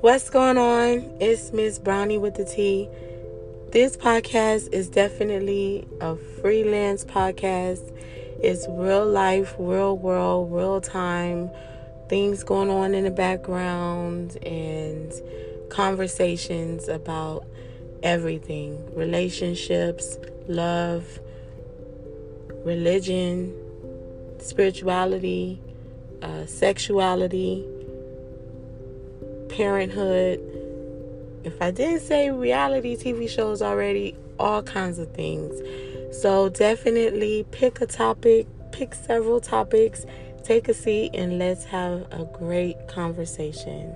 What's going on? It's Miss Brownie with the T. This podcast is definitely a freelance podcast. It's real life, real world, real time, things going on in the background, and conversations about everything relationships, love, religion, spirituality, uh, sexuality parenthood. If I didn't say reality TV shows already, all kinds of things. So definitely pick a topic, pick several topics, take a seat, and let's have a great conversation.